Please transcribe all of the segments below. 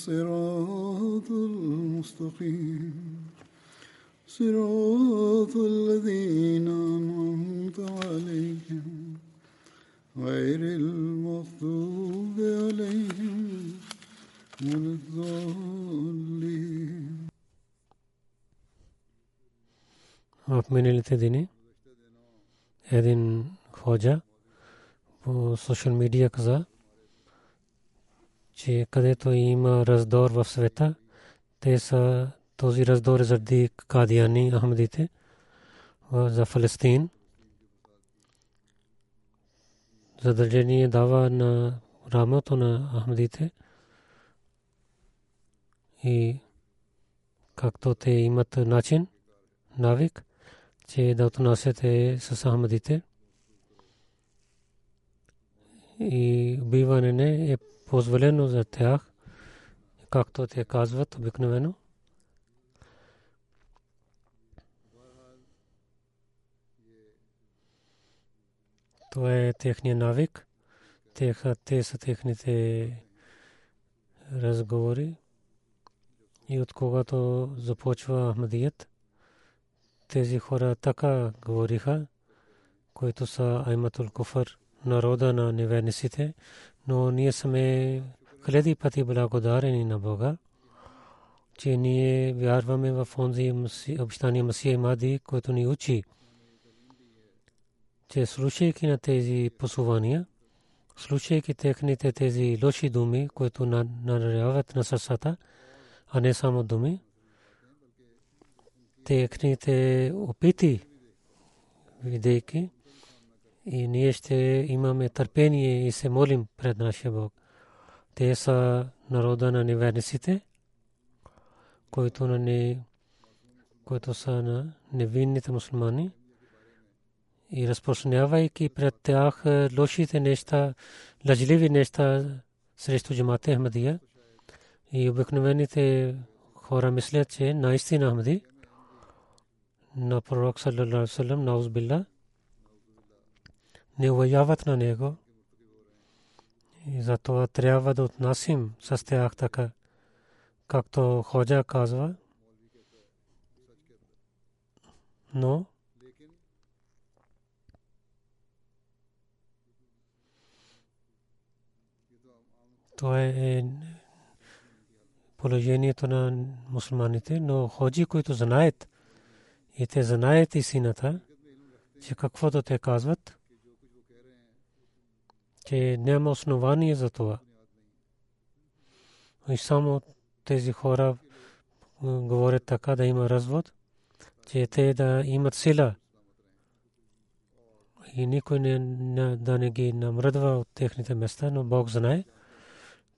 الصراط المستقيم صراط الذين أنعمت عليهم غير المغضوب عليهم ولا الضالين آپ میرے لیتے دینے اے دن خواجہ وہ سوشل میڈیا کا че където има раздор в света, те са този раздор е заради кадияни ахмадите за Фалестин. Задължение дава на рамото на ахмадите и както те имат начин, навик, че да отнасяте с Ахмадите. И убиване не е позволено за тях, както те казват обикновено. Това е техния навик. Те са техните разговори. И от когато започва Ахмадият, тези хора така говориха, които са Айматул Куфър, народа на неверниците, но ние сме хиляди пъти благодарени на Бога, че ние вярваме в онзи обещания Масия Мади, който ни учи, че слушайки на тези посувания, слушайки техните тези лоши думи, които надаряват на сърцата, а не само думи, техните опити, видейки, и ние ще имаме търпение и се молим пред нашия Бог. Те са народа на неверниците, които, на не, които са на невинните мусулмани и разпространявайки пред тях лошите неща, лъжливи неща срещу джамата Ахмадия и обикновените хора мислят, че наистина Ахмади на пророк саллалаху салям наузбилла не уважават на него и затова трябва да отнасим с тях така, както Ходжа казва. Но това е положението на мусулманите, но ходжи, които знаят и те знаят истината, че каквото те казват, че няма основание за това. И само тези хора говорят така да има развод, че те да имат сила и никой не, да не ги намръдва от техните места, но Бог знае,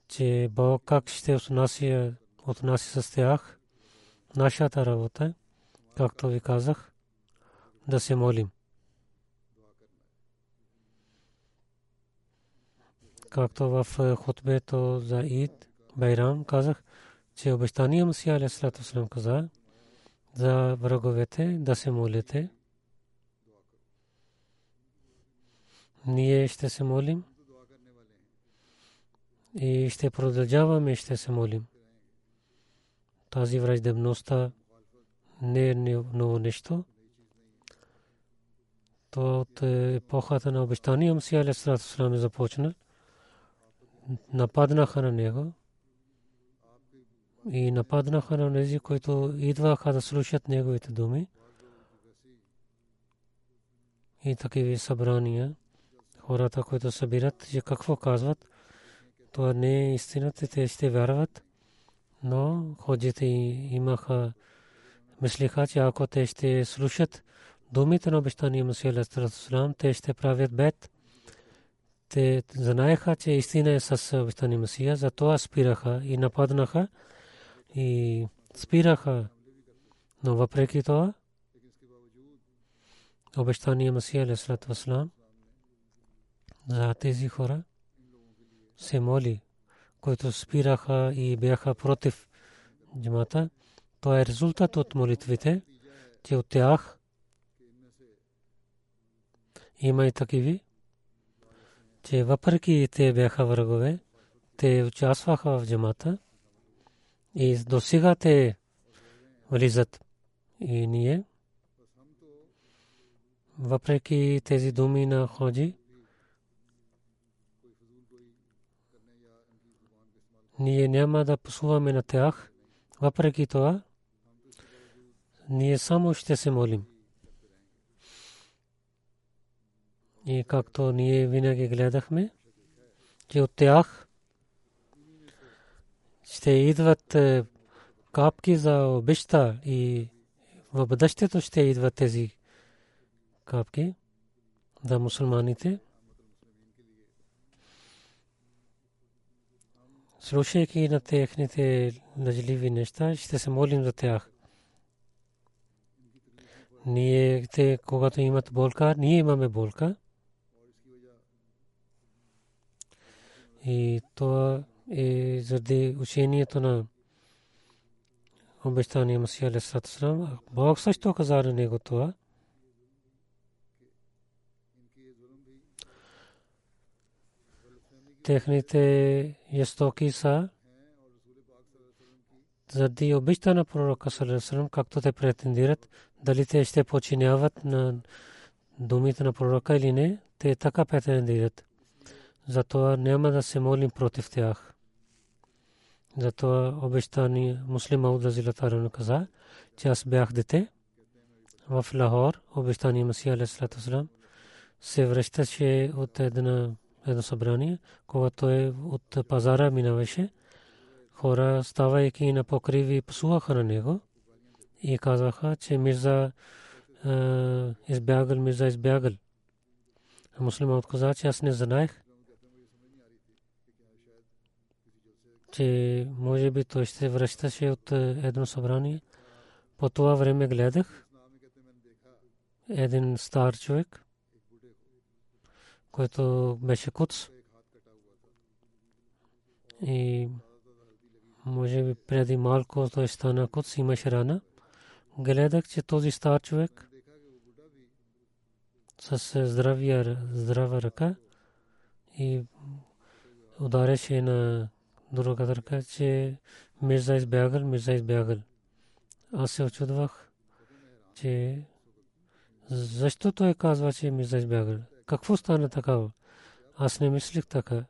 че Бог как ще отнася, отнася с тях нашата работа, както ви казах, да се молим. Както в хутбето за Ид, Байрам казах, че обещания Масия Алейхиссалату каза за враговете да се молите. Ние ще се молим и ще продължаваме ще се молим. Тази враждебността не е ново нещо. То от епохата на обещания Масия Алейхиссалату започна нападнаха на него и нападнаха на тези, които идваха да слушат неговите думи. И такива събрания, хората, които събират, че какво казват, това не е истината, те ще вярват, но ходите имаха, мислиха, че ако те ще слушат думите на обещания Мусия те ще правят бед. Те знаеха, че истина е с обещания Мусия, затова спираха и нападнаха и спираха. Но въпреки това, обещания Масия Алисалат Васлам за тези хора се моли, които спираха и бяха против джамата. Това е резултат от молитвите, че от тях има и такиви, че въпреки те бяха врагове, те участваха в джамата и до сега те влизат. И ние, въпреки тези думи на ходжи, ние няма да посуваме на тях. Въпреки това, ние само ще се молим. И както ние винаги гледахме, че от тях ще идват е, капки за обеща и в бъдещето ще идват тези капки за мусулманите. Слушайки на техните лъжливи неща, ще се молим за тях. Ние, те, когато имат болка, ние имаме болка. И това е заради учението на обещания Масия Алисалам. Бог също каза на него това. Техните ястоки са заради обичта на пророка Салесалам, както те претендират, дали те ще починяват на думите на пророка или не, те така претендират. Затова няма да се молим против тях. Затова обещани муслима от Разилатарен каза, че аз бях дете в Лахор, обещани Масия Алейхиссалам се връщаше от една едно събрание, когато е от пазара минаваше. Хора, ставайки на покриви, посуваха на него и казаха, че Мирза избягал, Мирза избягал. Муслимът каза, че аз не знаех. Че може би той ще връщаше от едно събрание. По това време гледах един стар човек, който беше куц. И може би преди малко той стана куц, имаше рана. Гледах, че този стар човек с здравия, здрава ръка и удареше на другата ръка, че Мирза избягал, Мирза избягал. Аз се очудвах, че защо той казва, че Мирза избягал? Какво стана такава? Аз не мислих така.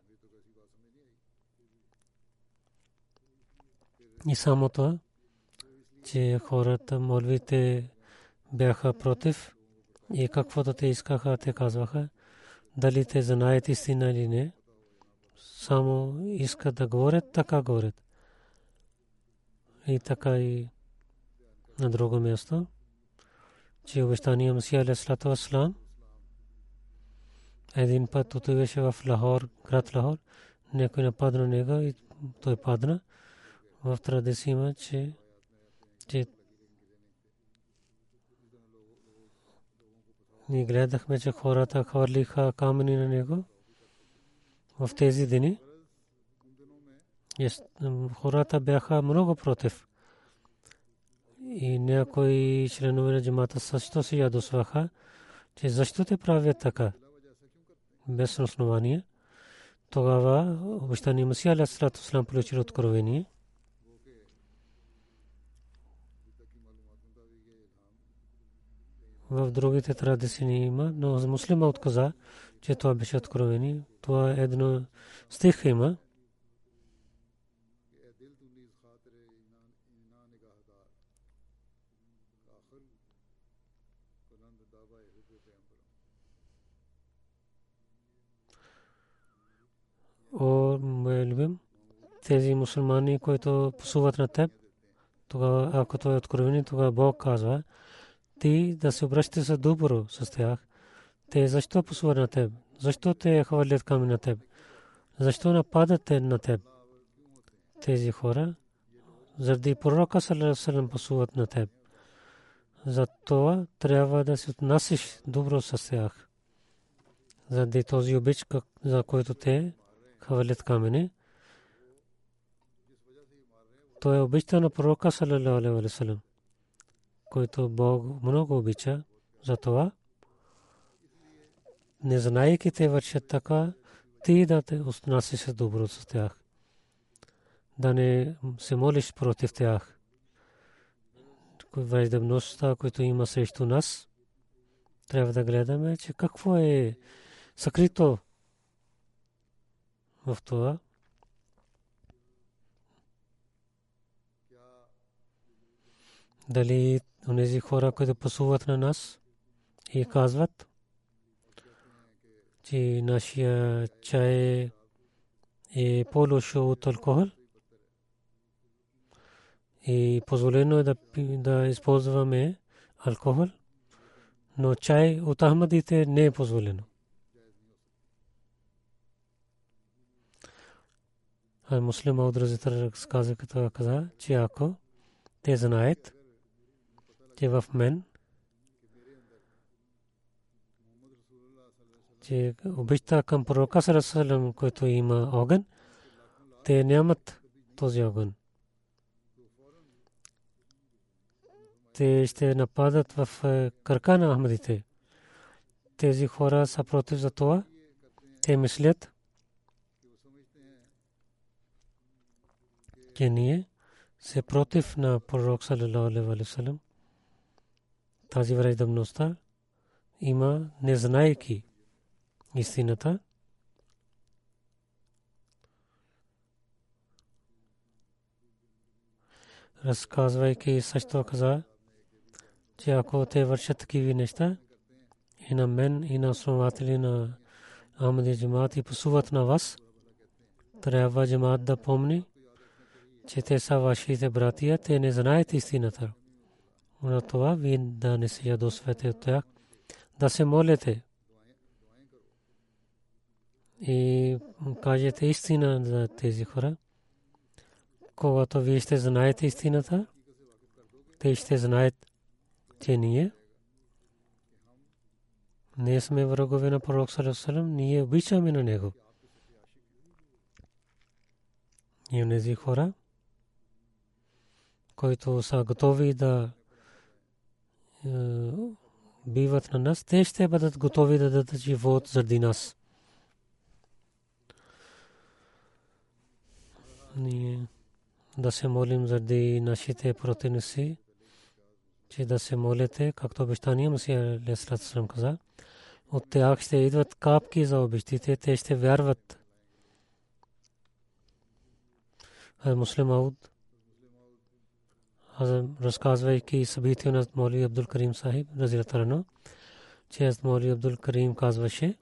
И само това, че хората, молвите бяха против и каквото те искаха, те казваха, дали те знаят истина или не само искат да говорят, така говорят. И така и на друго място, че обещания Масия Алейхиссалату Васлам един път отиваше в Лахор, град Лахор, някой нападна него и той падна. В традиция има, че, че ние гледахме, че хората хвърлиха камъни на него в тези дни хората бяха много против. И някои членове на джамата също се ядосваха, че защо те правят така, без основание. Тогава обещания Масия Алясалату Слам получил откровение. В другите традиции има, но муслима отказа, че това беше откровение. Това е едно стих има. О, мой любим, тези мусулмани, които посуват на теб, тогава, ако това е откровение, тогава Бог казва, ти да се обръщате за добро с тях. Те защо пасуват на теб? Защо те хвърлят камъни на теб? Защо нападат те на теб? Тези хора, заради пророка Салерасалам пасуват на теб. Затова трябва да се отнасяш добро с тях. Заради този обич, за който те хвърлят камъни, той е обичта на пророка салlam, който Бог много обича. Затова, не знаейки те вършат така, ти да те отнасяш добро с тях. Да не се молиш против тях. Враждебността, която има срещу нас, трябва да гледаме, че какво е съкрито в това. Дали онези хора, които пасуват на нас и казват, че нашия чай е по-лошо от алкохол и позволено е да, да използваме алкохол, но чай от Ахмадите не е позволено. А муслим Аудразитър каза, като каза, че ако те знаят, че в мен че обичта към пророка Сарасалам, който има огън, те нямат този огън. Те ще нападат в е, кръка на Ахмадите. Тези хора са против за това. Те мислят, че ние се против на пророк салалаху истината. Разказвайки също каза, че ако те вършат такива неща, и на мен, и на основатели на Ахмади джамаат и посуват на вас, трябва джамаат да помни, че те са вашите братия, те не знаят истината на това вие да не се ядосвате от тях, да се молите и кажете истина за тези хора. Когато вие ще знаете истината, те ще знаят, че ние не сме врагове на пророк Салесалам, ние обичаме на него. И тези хора, които са готови да биват на нас, те ще бъдат готови да дадат живот заради нас. Ние да се молим заради нашите противници, че да се молите, както обещание Масия Леслат каза. От тях ще идват капки за обещите, те ще вярват. Муслим Ауд разказвайки събития на Моли Абдул Карим Сахиб, разилатарано, че аз Моли Абдул Карим казваше,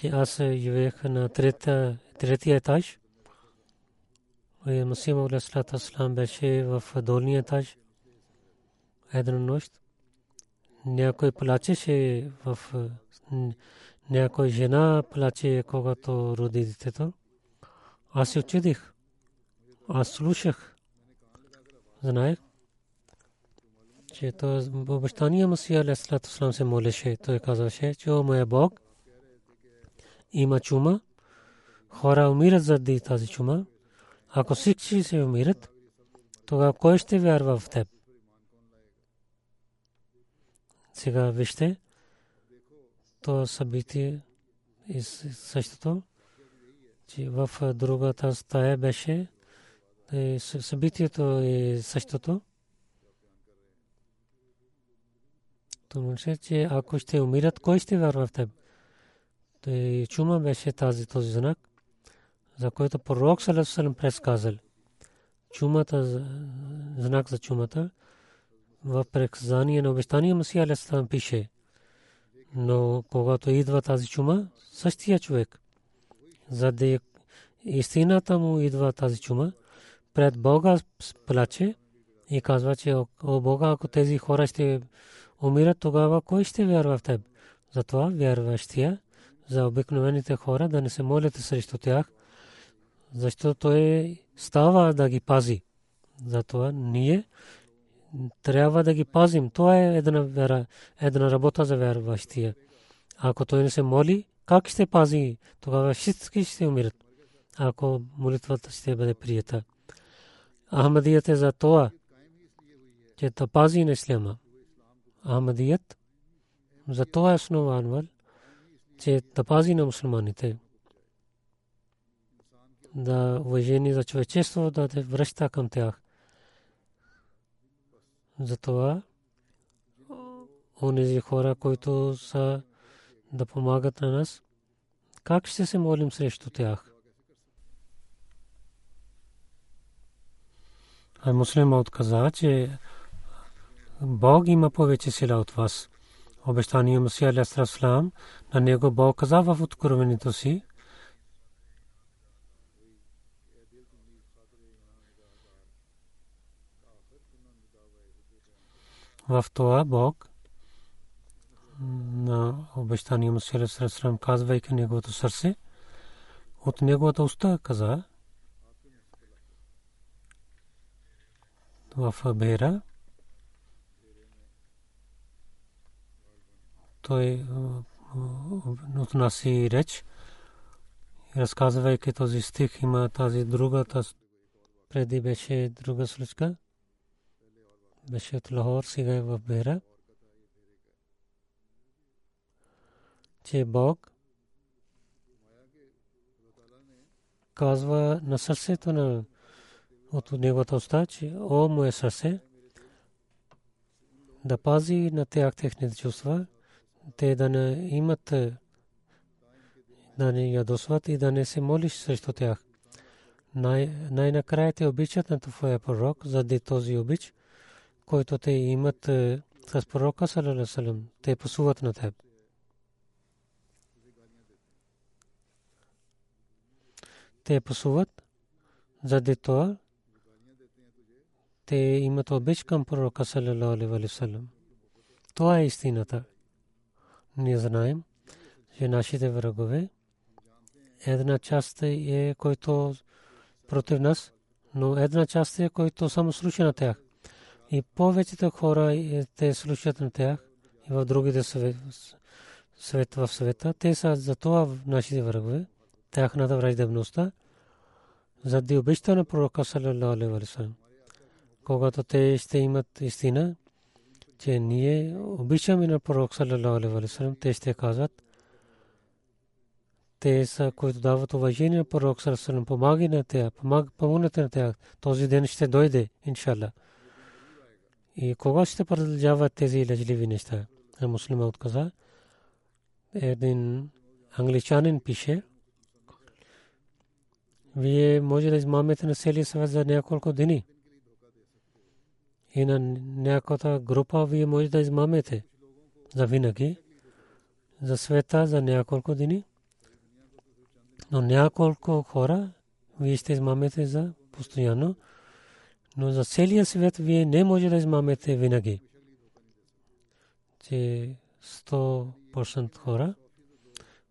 че аз живеех на третия етаж. И Масим Алейхиссалату Аслам беше в долния етаж. Една нощ някой плачеше в някой жена плаче, когато роди детето. Аз се очудих. Аз слушах знаех, че то обещания Масия Алейхиссалату Слам се молеше. Той казваше, че о моя Бог, има чума, хора умират заради тази чума. Ако всички се умират, тогава кой ще вярва в теб? Сега вижте, то събитие и същото, че в другата стая беше е, събитието е същото. То че ако ще умират, кой ще вярва в теб? Чума беше тази този знак, за който пророк Салесалем предсказал. Чумата, знак за чумата, в предсказание на обещание Масия Алесалам пише. Но когато идва тази чума, същия човек за да истината му идва тази чума, пред Бога плаче и казва, че о Бога, ако тези хора ще умират, тогава кой ще вярва в теб? Затова вярващия за обикновените хора да не се молите срещу тях, защото той става да ги пази. Затова ние трябва да ги пазим. Това е една, вера, една работа за вярващия. Ако той не се моли, как ще пази? Тогава всички ще умират. Ако молитвата ще бъде прията. Ахмадият е за това, че да пази на исляма. Ахмадият за това е основан, че да пази на мусулманите. Да уважение за човечество да те връща към тях. Затова онези хора, които са да помагат на нас, как ще се молим срещу тях? А муслима отказа, че Бог има повече сила от вас. Обещание Мусия Алясалам на него Бог каза в откровението си, в това Бог на обещание Мусия Алясалам казвайки неговото сърце, от неговата уста каза, в Бера, той отнаси реч, разказвайки този стих, има тази друга, преди беше друга случка, беше от Лахор, сега е в Бера, че Бог казва на сърцето на от неговата уста, че о мое сърце, да пази на тях техните чувства, те да не имат, да не ядосват и да не се молиш срещу тях. Най-накрая те обичат на твоя пророк, заради този обич, който те имат с пророка Салалалалалам. Те посуват на теб. Те посуват заради това, те имат обич към пророка васалам. Това е истината. Ние знаем, че нашите врагове една част е, който против нас, но една част е, който само слуша на тях. И повечето хора те слушат на тях и в другите свет в света. Те са за това нашите врагове, тяхната враждебността, заради обичта на пророка саллалаху И кога ще продължават тези лъжливи неща? А муслима отказа. Един англичанин пише, вие може да измамете на целия свет за няколко дни и на някоя група вие може да измамете за винаги, за света за няколко дни. Но няколко хора вие ще измамете за постоянно, но за целия свет вие не може да измамете винаги. Че 100% хора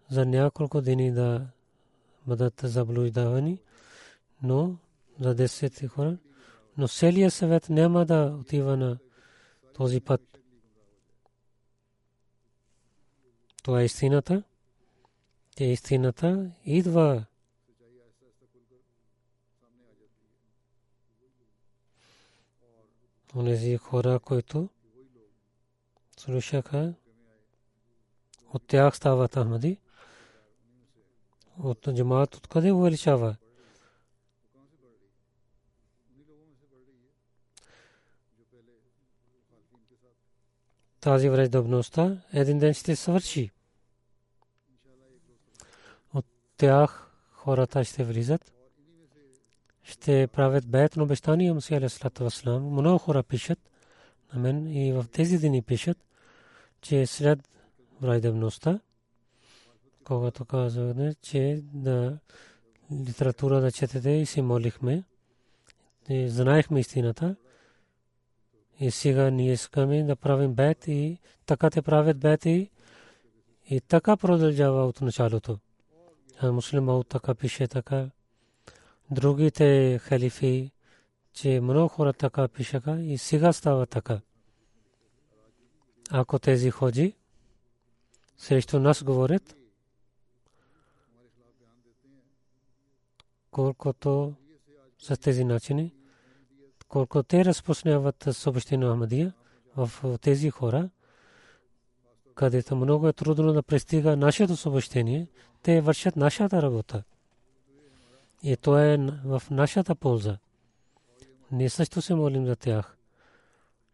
за няколко дни да бъдат заблуждавани, но за 10 хора но целият съвет няма да отива на този път. Това е истината. Те истината идва онези хора, които слушаха, от тях стават Ахмади, от джамаат откъде увеличава. тази враждебността един ден ще свърши. От тях хората ще влизат, ще правят бед на обещания Мусия Алисалату Васлам. Много хора пишат на мен и в тези дни пишат, че след враждебността когато казваме, че да литература да четете и се молихме. И знаехме истината. И сега ние искаме да правим бед и така те правят бед и, и така продължава от началото. А муслима така пише така. Другите халифи, че много хора така пишаха и сега става така. Ако тези ходи, срещу нас говорят, колкото с тези начини, колко те разпространяват съобщение на Ахмадия в тези хора, където много е трудно да пристига нашето съобщение, те вършат нашата работа. И то е в нашата полза. Ние също се молим за тях,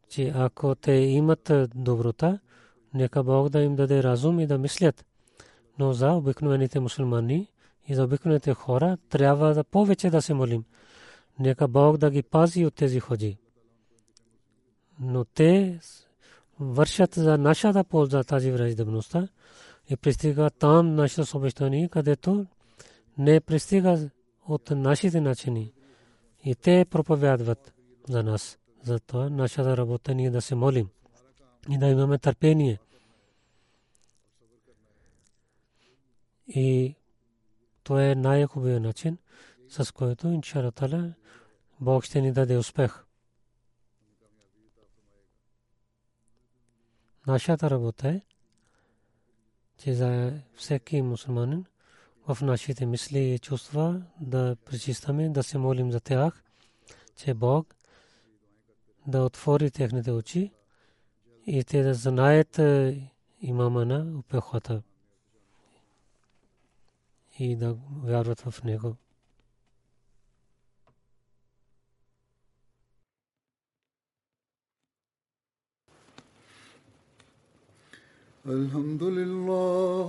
че ако те имат доброта, нека Бог да им даде разум и да мислят. Но за обикновените мусулмани и за обикновените хора трябва да повече да се молим. Нека Бог да ги пази от тези ходи. Но те вършат за нашата полза тази враждебността и пристига там нашето съобщение, където не пристига от нашите начини. И те проповядват за нас. Затова нашата работа ние да се молим и да имаме търпение. И това е най-хубавият начин, с който, иншалатала, Бог ще ни даде успех. Нашата работа е, че за всеки мусулманин в нашите мисли и чувства да пречистваме, да се молим за тях, че Бог да отвори техните очи и те да знаят е, имама на упехата и да вярват в него. الحمد لله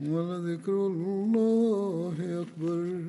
ولذكر الله أكبر